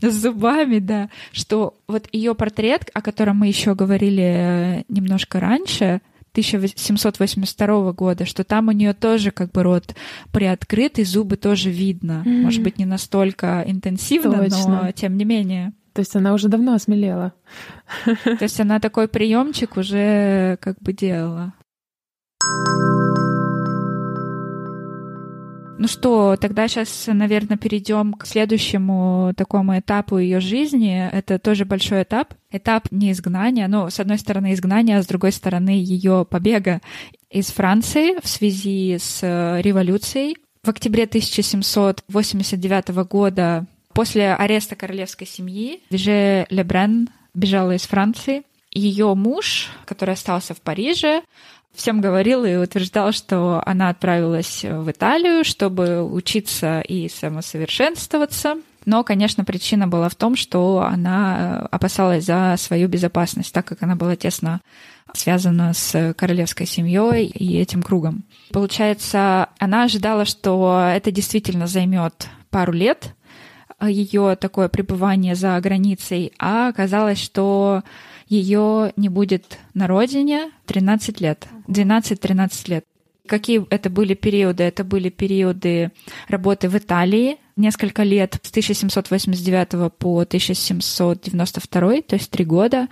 с зубами, да, что вот ее портрет, о котором мы еще говорили немножко раньше, 1782 года, что там у нее тоже как бы рот приоткрыт, и зубы тоже видно. Mm. Может быть, не настолько интенсивно, Точно. но тем не менее. То есть она уже давно осмелела. То есть она такой приемчик уже как бы делала. Ну что, тогда сейчас, наверное, перейдем к следующему такому этапу ее жизни. Это тоже большой этап. Этап не изгнания, но с одной стороны изгнания, а с другой стороны ее побега из Франции в связи с э, революцией. В октябре 1789 года после ареста королевской семьи Виже Лебрен бежала из Франции. Ее муж, который остался в Париже, всем говорил и утверждал, что она отправилась в Италию, чтобы учиться и самосовершенствоваться. Но, конечно, причина была в том, что она опасалась за свою безопасность, так как она была тесно связана с королевской семьей и этим кругом. Получается, она ожидала, что это действительно займет пару лет, ее такое пребывание за границей, а оказалось, что ее не будет на родине 13 лет, 12-13 лет. Какие это были периоды? Это были периоды работы в Италии, несколько лет, с 1789 по 1792, то есть три года.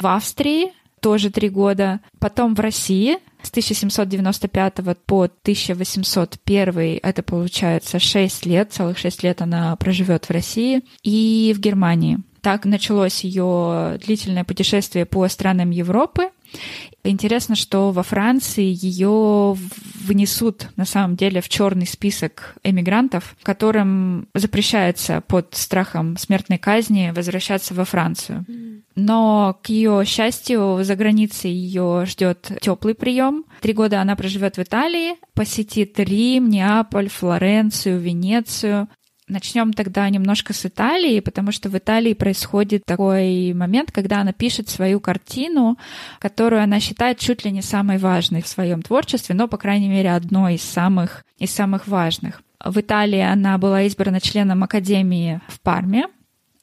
В Австрии тоже три года. Потом в России с 1795 по 1801, это получается 6 лет, целых 6 лет она проживет в России, и в Германии. Так началось ее длительное путешествие по странам Европы. Интересно, что во Франции ее внесут на самом деле в черный список эмигрантов, которым запрещается под страхом смертной казни возвращаться во Францию. Но к ее счастью, за границей ее ждет теплый прием. Три года она проживет в Италии, посетит Рим, Неаполь, Флоренцию, Венецию. Начнем тогда немножко с Италии, потому что в Италии происходит такой момент, когда она пишет свою картину, которую она считает чуть ли не самой важной в своем творчестве, но, по крайней мере, одной из самых, из самых важных. В Италии она была избрана членом Академии в Парме,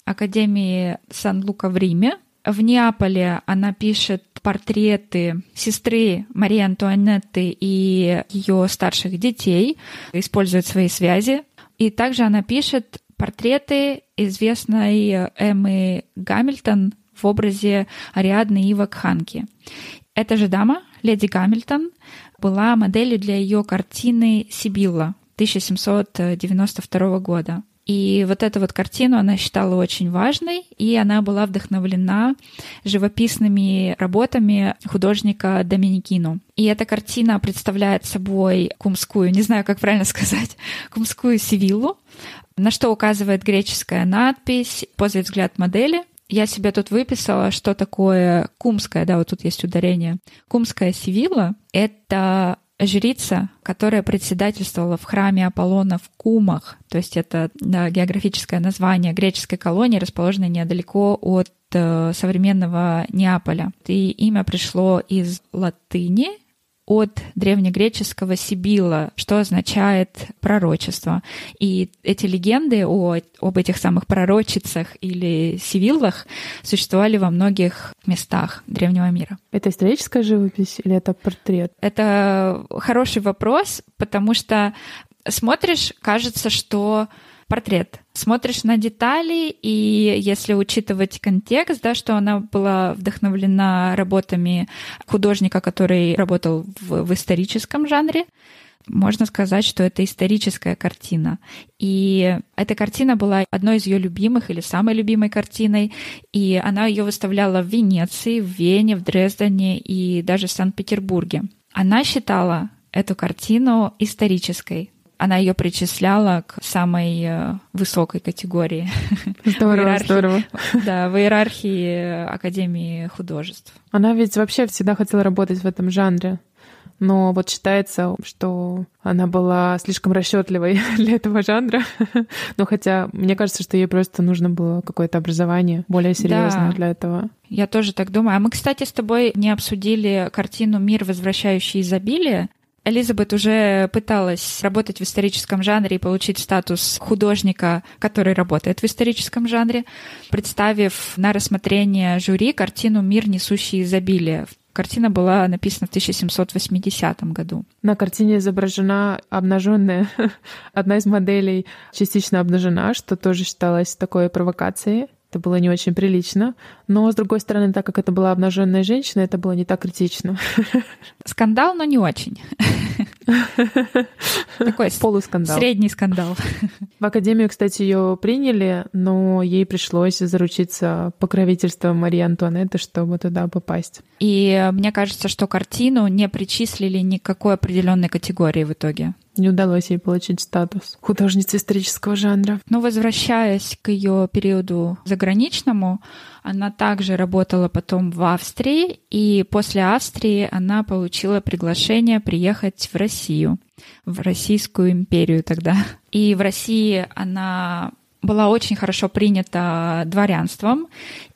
Академии Сан-Лука в Риме. В Неаполе она пишет портреты сестры Марии Антуанетты и ее старших детей, использует свои связи и также она пишет портреты известной Эммы Гамильтон в образе Ариадны Ива Кханки. Эта же дама, леди Гамильтон, была моделью для ее картины «Сибилла» 1792 года. И вот эту вот картину она считала очень важной, и она была вдохновлена живописными работами художника Доминикину. И эта картина представляет собой кумскую, не знаю, как правильно сказать, кумскую сивиллу, на что указывает греческая надпись «После взгляд модели». Я себе тут выписала, что такое кумская, да, вот тут есть ударение. Кумская сивилла — это жрица, которая председательствовала в храме Аполлона в Кумах, то есть это да, географическое название греческой колонии, расположенной недалеко от э, современного Неаполя. И имя пришло из латыни, от древнегреческого Сибила, что означает пророчество. И эти легенды о, об этих самых пророчицах или сивиллах существовали во многих местах древнего мира. Это историческая живопись или это портрет? Это хороший вопрос, потому что смотришь, кажется, что портрет. Смотришь на детали, и если учитывать контекст, да, что она была вдохновлена работами художника, который работал в, в историческом жанре, можно сказать, что это историческая картина. И эта картина была одной из ее любимых или самой любимой картиной. И она ее выставляла в Венеции, в Вене, в Дрездене и даже в Санкт-Петербурге. Она считала эту картину исторической. Она ее причисляла к самой э, высокой категории. Здорово, здорово. Да, в иерархии Академии художеств. Она ведь вообще всегда хотела работать в этом жанре но вот считается, что она была слишком расчетливой для этого жанра. но хотя мне кажется, что ей просто нужно было какое-то образование более серьезное да. для этого. Я тоже так думаю. А мы, кстати, с тобой не обсудили картину «Мир, возвращающий изобилие». Элизабет уже пыталась работать в историческом жанре и получить статус художника, который работает в историческом жанре, представив на рассмотрение жюри картину «Мир, несущий изобилие» Картина была написана в 1780 году. На картине изображена обнаженная одна из моделей частично обнажена, что тоже считалось такой провокацией. Это было не очень прилично. Но, с другой стороны, так как это была обнаженная женщина, это было не так критично. Скандал, но не очень. Такой полускандал. Средний скандал. В академию, кстати, ее приняли, но ей пришлось заручиться покровительством Марии Антуанетты, чтобы туда попасть. И мне кажется, что картину не причислили никакой определенной категории в итоге. Не удалось ей получить статус художницы исторического жанра. Но возвращаясь к ее периоду заграничному, она также работала потом в Австрии, и после Австрии она получила приглашение приехать в Россию, в Российскую империю тогда. И в России она была очень хорошо принята дворянством,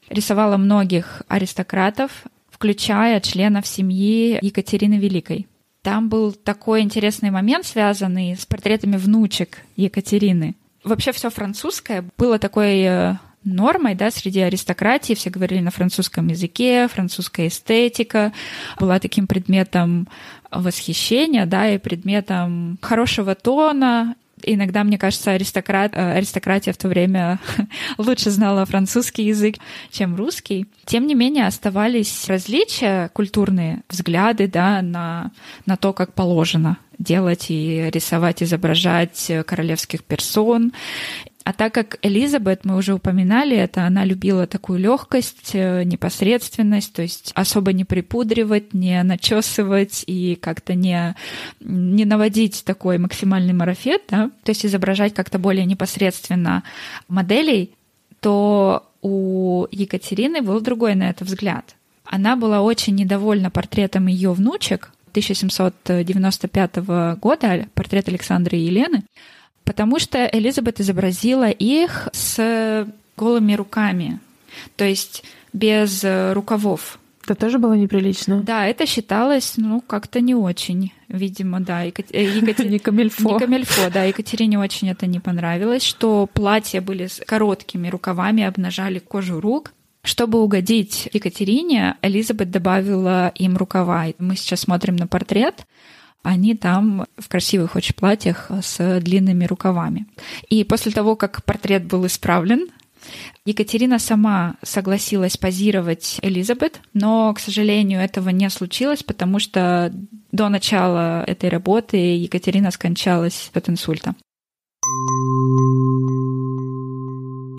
рисовала многих аристократов, включая членов семьи Екатерины Великой. Там был такой интересный момент, связанный с портретами внучек Екатерины. Вообще все французское было такой э, нормой, да, среди аристократии, все говорили на французском языке, французская эстетика была таким предметом восхищения, да, и предметом хорошего тона, Иногда, мне кажется, аристократ, э, аристократия в то время лучше знала французский язык, чем русский. Тем не менее, оставались различия, культурные взгляды да, на, на то, как положено делать и рисовать, изображать королевских персон. А так как Элизабет, мы уже упоминали это, она любила такую легкость, э, непосредственность, то есть особо не припудривать, не начесывать и как-то не, не наводить такой максимальный марафет, да? то есть изображать как-то более непосредственно моделей, то у Екатерины был другой на это взгляд. Она была очень недовольна портретом ее внучек 1795 года, портрет Александры и Елены, потому что Элизабет изобразила их с голыми руками, то есть без э, рукавов. Это тоже было неприлично. Да, это считалось, ну, как-то не очень, видимо, да. Екат... Э, Екатер... не камельфо. Не камельфо, да. Екатерине очень это не понравилось, что платья были с короткими рукавами, обнажали кожу рук. Чтобы угодить Екатерине, Элизабет добавила им рукава. Мы сейчас смотрим на портрет они там в красивых очень платьях с длинными рукавами. И после того, как портрет был исправлен, Екатерина сама согласилась позировать Элизабет, но, к сожалению, этого не случилось, потому что до начала этой работы Екатерина скончалась от инсульта.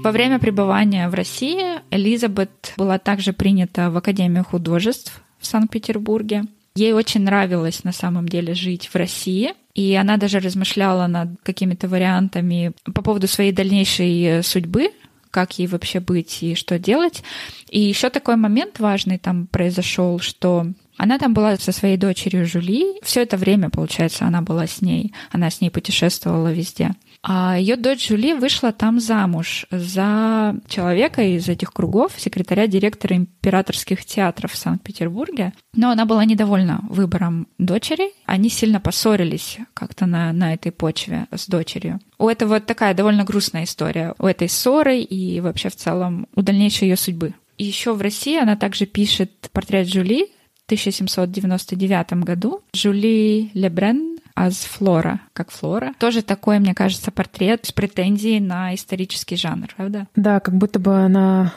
Во время пребывания в России Элизабет была также принята в Академию художеств в Санкт-Петербурге. Ей очень нравилось на самом деле жить в России, и она даже размышляла над какими-то вариантами по поводу своей дальнейшей э, судьбы, как ей вообще быть и что делать. И еще такой момент важный там произошел, что она там была со своей дочерью Жули. Все это время, получается, она была с ней. Она с ней путешествовала везде. А ее дочь Жули вышла там замуж за человека из этих кругов, секретаря директора императорских театров в Санкт-Петербурге. Но она была недовольна выбором дочери. Они сильно поссорились как-то на, на этой почве с дочерью. У этого такая довольно грустная история. У этой ссоры и вообще в целом у дальнейшей ее судьбы. Еще в России она также пишет портрет Жули в 1799 году. Жули Лебрен as Flora, как Флора. Тоже такой, мне кажется, портрет с претензией на исторический жанр, правда? Да, как будто бы она а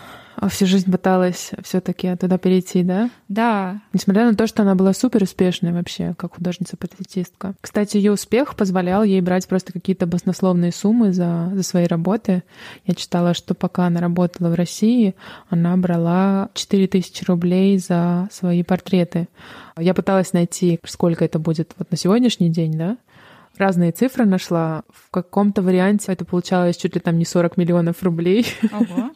всю жизнь пыталась все-таки туда перейти, да? Да. Несмотря на то, что она была супер успешной вообще, как художница-портретистка. Кстати, ее успех позволял ей брать просто какие-то баснословные суммы за, за свои работы. Я читала, что пока она работала в России, она брала 4000 рублей за свои портреты. Я пыталась найти, сколько это будет вот на сегодняшний день, да? разные цифры нашла. В каком-то варианте это получалось чуть ли там не 40 миллионов рублей. Ого.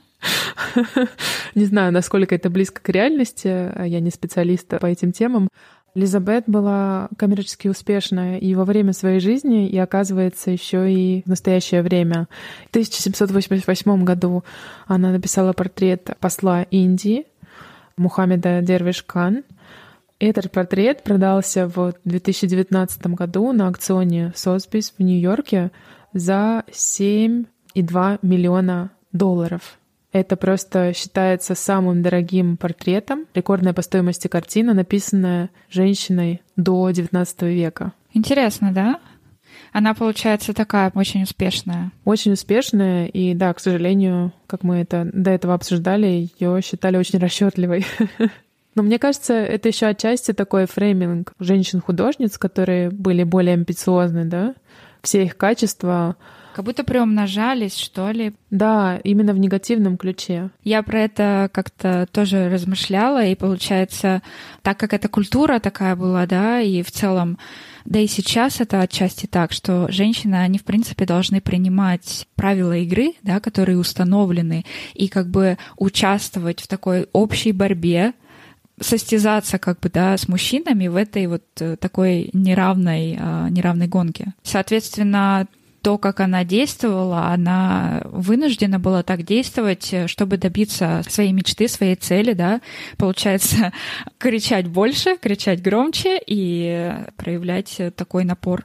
Не знаю, насколько это близко к реальности, я не специалист по этим темам. Элизабет была коммерчески успешная и во время своей жизни, и, оказывается, еще и в настоящее время. В 1788 году она написала портрет посла Индии Мухаммеда Дервиш-Кан. Этот портрет продался в 2019 году на аукционе Сосбис в Нью-Йорке за 7,2 миллиона долларов. Это просто считается самым дорогим портретом. Рекордная по стоимости картина, написанная женщиной до XIX века. Интересно, да? Она, получается, такая очень успешная. Очень успешная, и да, к сожалению, как мы это до этого обсуждали, ее считали очень расчетливой. Но мне кажется, это еще отчасти такой фрейминг женщин-художниц, которые были более амбициозны, да? Все их качества как будто приумножались, что ли. Да, именно в негативном ключе. Я про это как-то тоже размышляла, и получается, так как эта культура такая была, да, и в целом да и сейчас это отчасти так, что женщины, они, в принципе, должны принимать правила игры, да, которые установлены, и как бы участвовать в такой общей борьбе, состязаться как бы, да, с мужчинами в этой вот э, такой неравной, а, неравной гонке. Соответственно, то, как она действовала, она вынуждена была так действовать, чтобы добиться своей мечты, своей цели, да, получается, кричать больше, кричать громче и проявлять такой напор.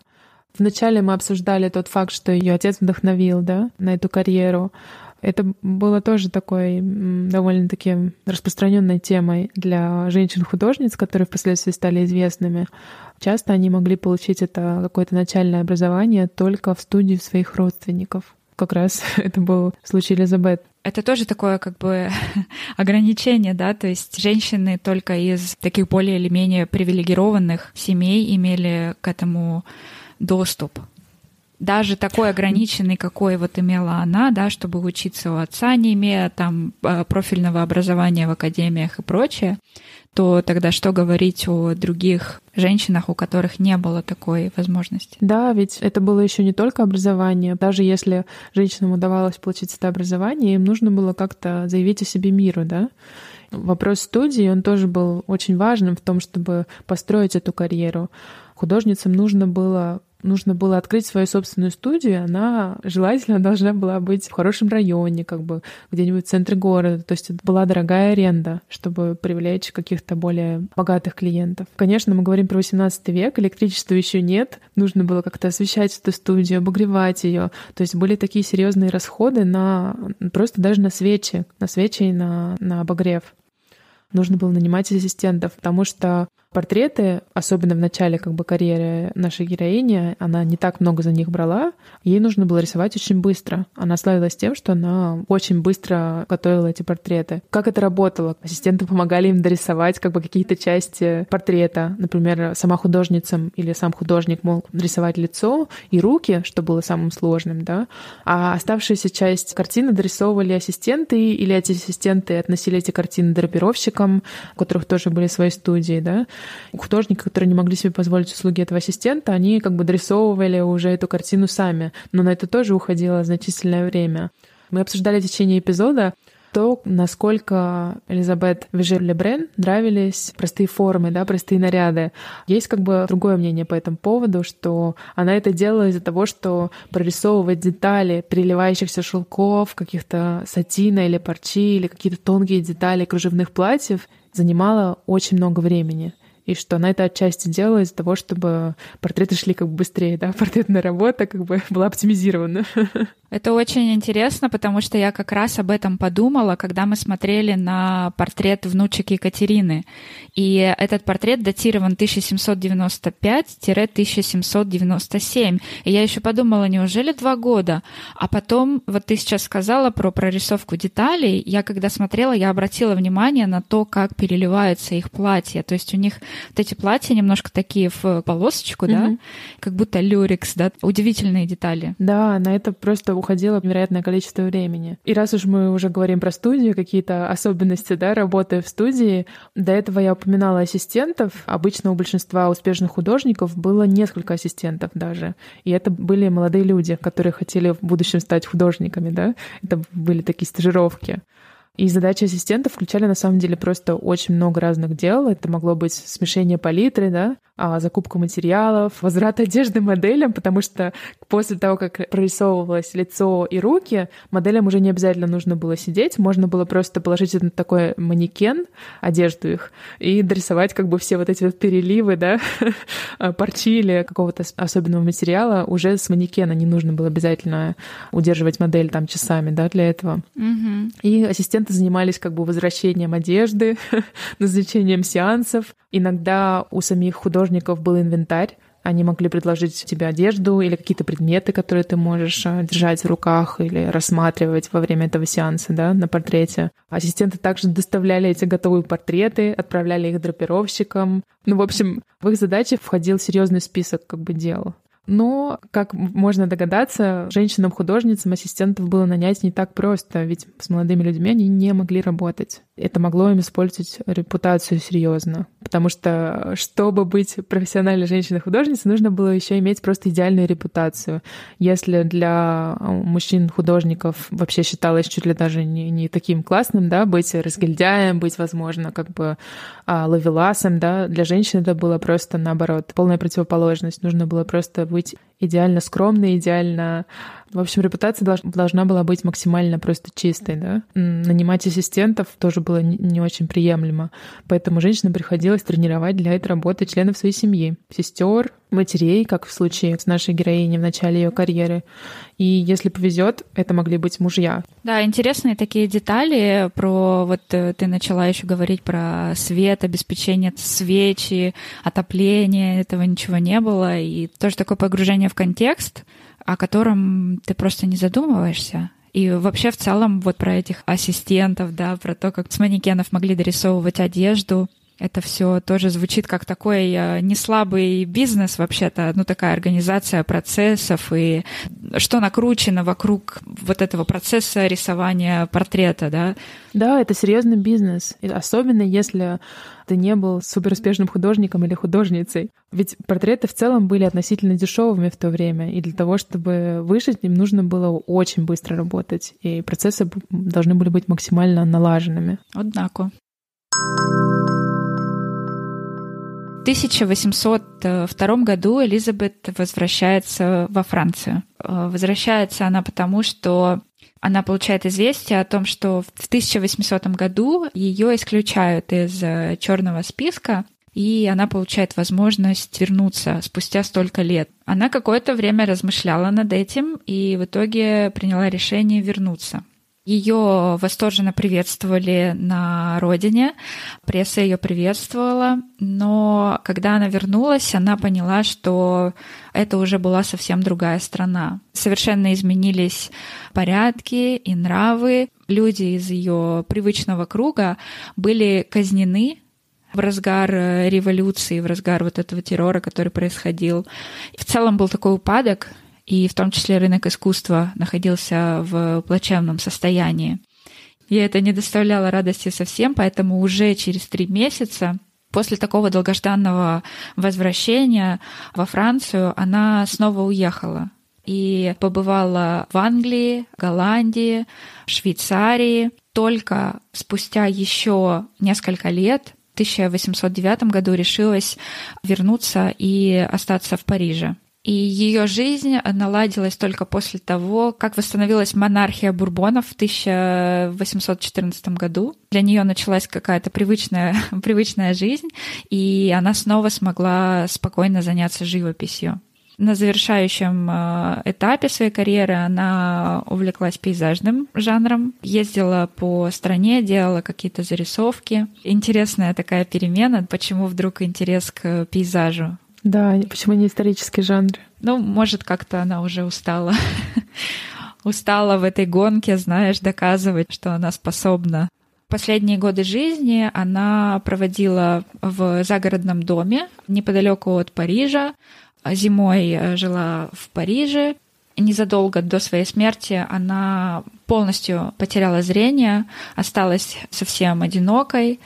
Вначале мы обсуждали тот факт, что ее отец вдохновил, да, на эту карьеру. Это было тоже такой довольно-таки распространенной темой для женщин-художниц, которые впоследствии стали известными. Часто они могли получить это какое-то начальное образование только в студии своих родственников. Как раз это был случай Элизабет. Это тоже такое как бы ограничение, да, то есть женщины только из таких более или менее привилегированных семей имели к этому доступ даже такой ограниченный, какой вот имела она, да, чтобы учиться у отца, не имея там э, профильного образования в академиях и прочее, то тогда что говорить о других женщинах, у которых не было такой возможности? Да, ведь это было еще не только образование. Даже если женщинам удавалось получить это образование, им нужно было как-то заявить о себе миру, да? Вопрос студии, он тоже был очень важным в том, чтобы построить эту карьеру. Художницам нужно было нужно было открыть свою собственную студию, она желательно должна была быть в хорошем районе, как бы где-нибудь в центре города. То есть это была дорогая аренда, чтобы привлечь каких-то более богатых клиентов. Конечно, мы говорим про 18 век, электричества еще нет, нужно было как-то освещать эту студию, обогревать ее. То есть были такие серьезные расходы на просто даже на свечи, на свечи и на, на обогрев нужно было нанимать ассистентов, потому что портреты, особенно в начале как бы карьеры нашей героини, она не так много за них брала. Ей нужно было рисовать очень быстро. Она славилась тем, что она очень быстро готовила эти портреты. Как это работало? Ассистенты помогали им дорисовать как бы какие-то части портрета. Например, сама художница или сам художник мог рисовать лицо и руки, что было самым сложным, да, а оставшуюся часть картины дорисовывали ассистенты, или эти ассистенты относили эти картины драпировщикам, у которых тоже были свои студии, да, художники, которые не могли себе позволить услуги этого ассистента, они как бы дорисовывали уже эту картину сами. Но на это тоже уходило значительное время. Мы обсуждали в течение эпизода то, насколько Элизабет Вежер-Лебрен нравились простые формы, да, простые наряды. Есть как бы другое мнение по этому поводу, что она это делала из-за того, что прорисовывать детали переливающихся шелков, каких-то сатина или парчи, или какие-то тонкие детали кружевных платьев занимало очень много времени. И что она это отчасти делала из-за того, чтобы портреты шли как бы быстрее, да, портретная работа как бы была оптимизирована. Это очень интересно, потому что я как раз об этом подумала, когда мы смотрели на портрет внучек Екатерины. И этот портрет датирован 1795-1797. И я еще подумала, неужели два года? А потом, вот ты сейчас сказала про прорисовку деталей. Я когда смотрела, я обратила внимание на то, как переливаются их платья. То есть у них вот эти платья немножко такие в полосочку, mm-hmm. да, как будто люрикс, да, удивительные детали. Да, на это просто уходило невероятное количество времени. И раз уж мы уже говорим про студию, какие-то особенности, да, работы в студии, до этого я упоминала ассистентов. Обычно у большинства успешных художников было несколько ассистентов даже. И это были молодые люди, которые хотели в будущем стать художниками, да. Это были такие стажировки. И задачи ассистента включали на самом деле просто очень много разных дел. Это могло быть смешение палитры, да, а, закупка материалов, возврат одежды моделям, потому что после того, как прорисовывалось лицо и руки, моделям уже не обязательно нужно было сидеть, можно было просто положить на такой манекен, одежду их, и дорисовать как бы все вот эти вот переливы, да, парчи или какого-то особенного материала уже с манекена. Не нужно было обязательно удерживать модель там часами, да, для этого. И ассистент клиенты занимались как бы возвращением одежды, назначением сеансов. Иногда у самих художников был инвентарь, они могли предложить тебе одежду или какие-то предметы, которые ты можешь а, держать в руках или рассматривать во время этого сеанса да, на портрете. Ассистенты также доставляли эти готовые портреты, отправляли их драпировщикам. Ну, в общем, в их задачи входил серьезный список как бы дел. Но, как можно догадаться, женщинам-художницам ассистентов было нанять не так просто, ведь с молодыми людьми они не могли работать. Это могло им использовать репутацию серьезно. Потому что, чтобы быть профессиональной женщиной-художницей, нужно было еще иметь просто идеальную репутацию. Если для мужчин-художников вообще считалось чуть ли даже не, не таким классным, да, быть разгильдяем, быть, возможно, как бы а, ловеласом, да, для женщин это было просто наоборот, полная противоположность. Нужно было просто быть идеально скромной, идеально... В общем, репутация долж, должна была быть максимально просто чистой, да. Нанимать ассистентов тоже было не очень приемлемо. Поэтому женщинам приходилось тренировать для этой работы членов своей семьи. Сестер, матерей, как в случае с нашей героиней в начале ее карьеры. И если повезет, это могли быть мужья. Да, интересные такие детали про вот э, ты начала еще говорить про свет, обеспечение свечи, отопление, этого ничего не было. И тоже такое погружение в контекст, о котором ты просто не задумываешься. И вообще в целом вот про этих ассистентов, да, про то, как с манекенов могли дорисовывать одежду. Это все тоже звучит как такой э, неслабый бизнес вообще-то, ну такая организация процессов и что накручено вокруг вот этого процесса рисования портрета, да? Да, это серьезный бизнес, особенно если ты не был суперуспешным художником или художницей. Ведь портреты в целом были относительно дешевыми в то время, и для того, чтобы выжить, им нужно было очень быстро работать, и процессы должны были быть максимально налаженными. Однако. 1802 году Элизабет возвращается во Францию. Э, возвращается она потому, что она получает известие о том, что в 1800 году ее исключают из э, черного списка, и она получает возможность вернуться спустя столько лет. Она какое-то время размышляла над этим и в итоге приняла решение вернуться. Ее восторженно приветствовали на родине, пресса ее приветствовала, но когда она вернулась, она поняла, что это уже была совсем другая страна. Совершенно изменились порядки и нравы. Люди из ее привычного круга были казнены в разгар революции, в разгар вот этого террора, который происходил. В целом был такой упадок, и в том числе рынок искусства находился в плачевном состоянии. И это не доставляло радости совсем, поэтому уже через три месяца после такого долгожданного возвращения во Францию она снова уехала и побывала в Англии, Голландии, Швейцарии. Только спустя еще несколько лет, в 1809 году, решилась вернуться и остаться в Париже. И ее жизнь наладилась только после того, как восстановилась монархия Бурбонов в 1814 году. Для нее началась какая-то привычная, привычная жизнь, и она снова смогла спокойно заняться живописью. На завершающем э, этапе своей карьеры она увлеклась пейзажным жанром, ездила по стране, делала какие-то зарисовки. Интересная такая перемена, почему вдруг интерес к пейзажу да, почему не исторический жанр? Ну, может, как-то она уже устала. устала в этой гонке, знаешь, доказывать, что она способна. Последние годы жизни она проводила в загородном доме неподалеку от Парижа. Зимой э, жила в Париже. Незадолго до своей смерти она полностью потеряла зрение, осталась совсем одинокой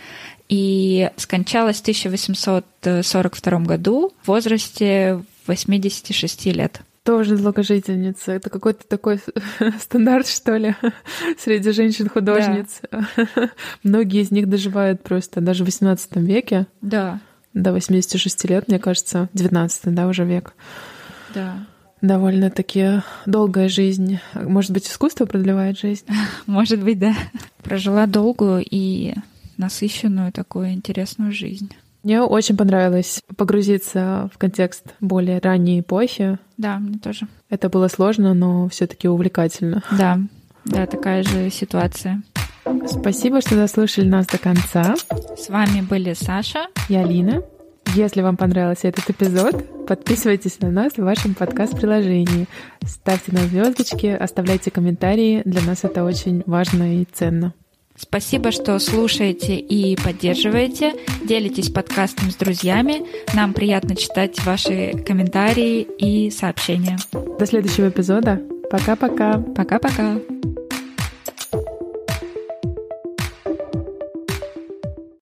и скончалась в 1842 году в возрасте 86 лет. Тоже долгожительница. Это какой-то такой стандарт, что ли, среди женщин-художниц. Да. Многие из них доживают просто даже в 18 веке. Да. До 86 лет, мне кажется. 19 да, уже век. Да. Довольно-таки долгая жизнь. Может быть, искусство продлевает жизнь? Может быть, да. Прожила долгую и насыщенную такую интересную жизнь. Мне очень понравилось погрузиться в контекст более ранней эпохи. Да, мне тоже. Это было сложно, но все-таки увлекательно. Да, да, такая же ситуация. Спасибо, что дослушали нас до конца. С вами были Саша и Алина. Если вам понравился этот эпизод, подписывайтесь на нас в вашем подкаст-приложении. Ставьте на звездочки, оставляйте комментарии. Для нас это очень важно и ценно. Спасибо, что слушаете и поддерживаете, делитесь подкастом с друзьями. Нам приятно читать ваши комментарии и сообщения. До следующего эпизода. Пока-пока. Пока-пока.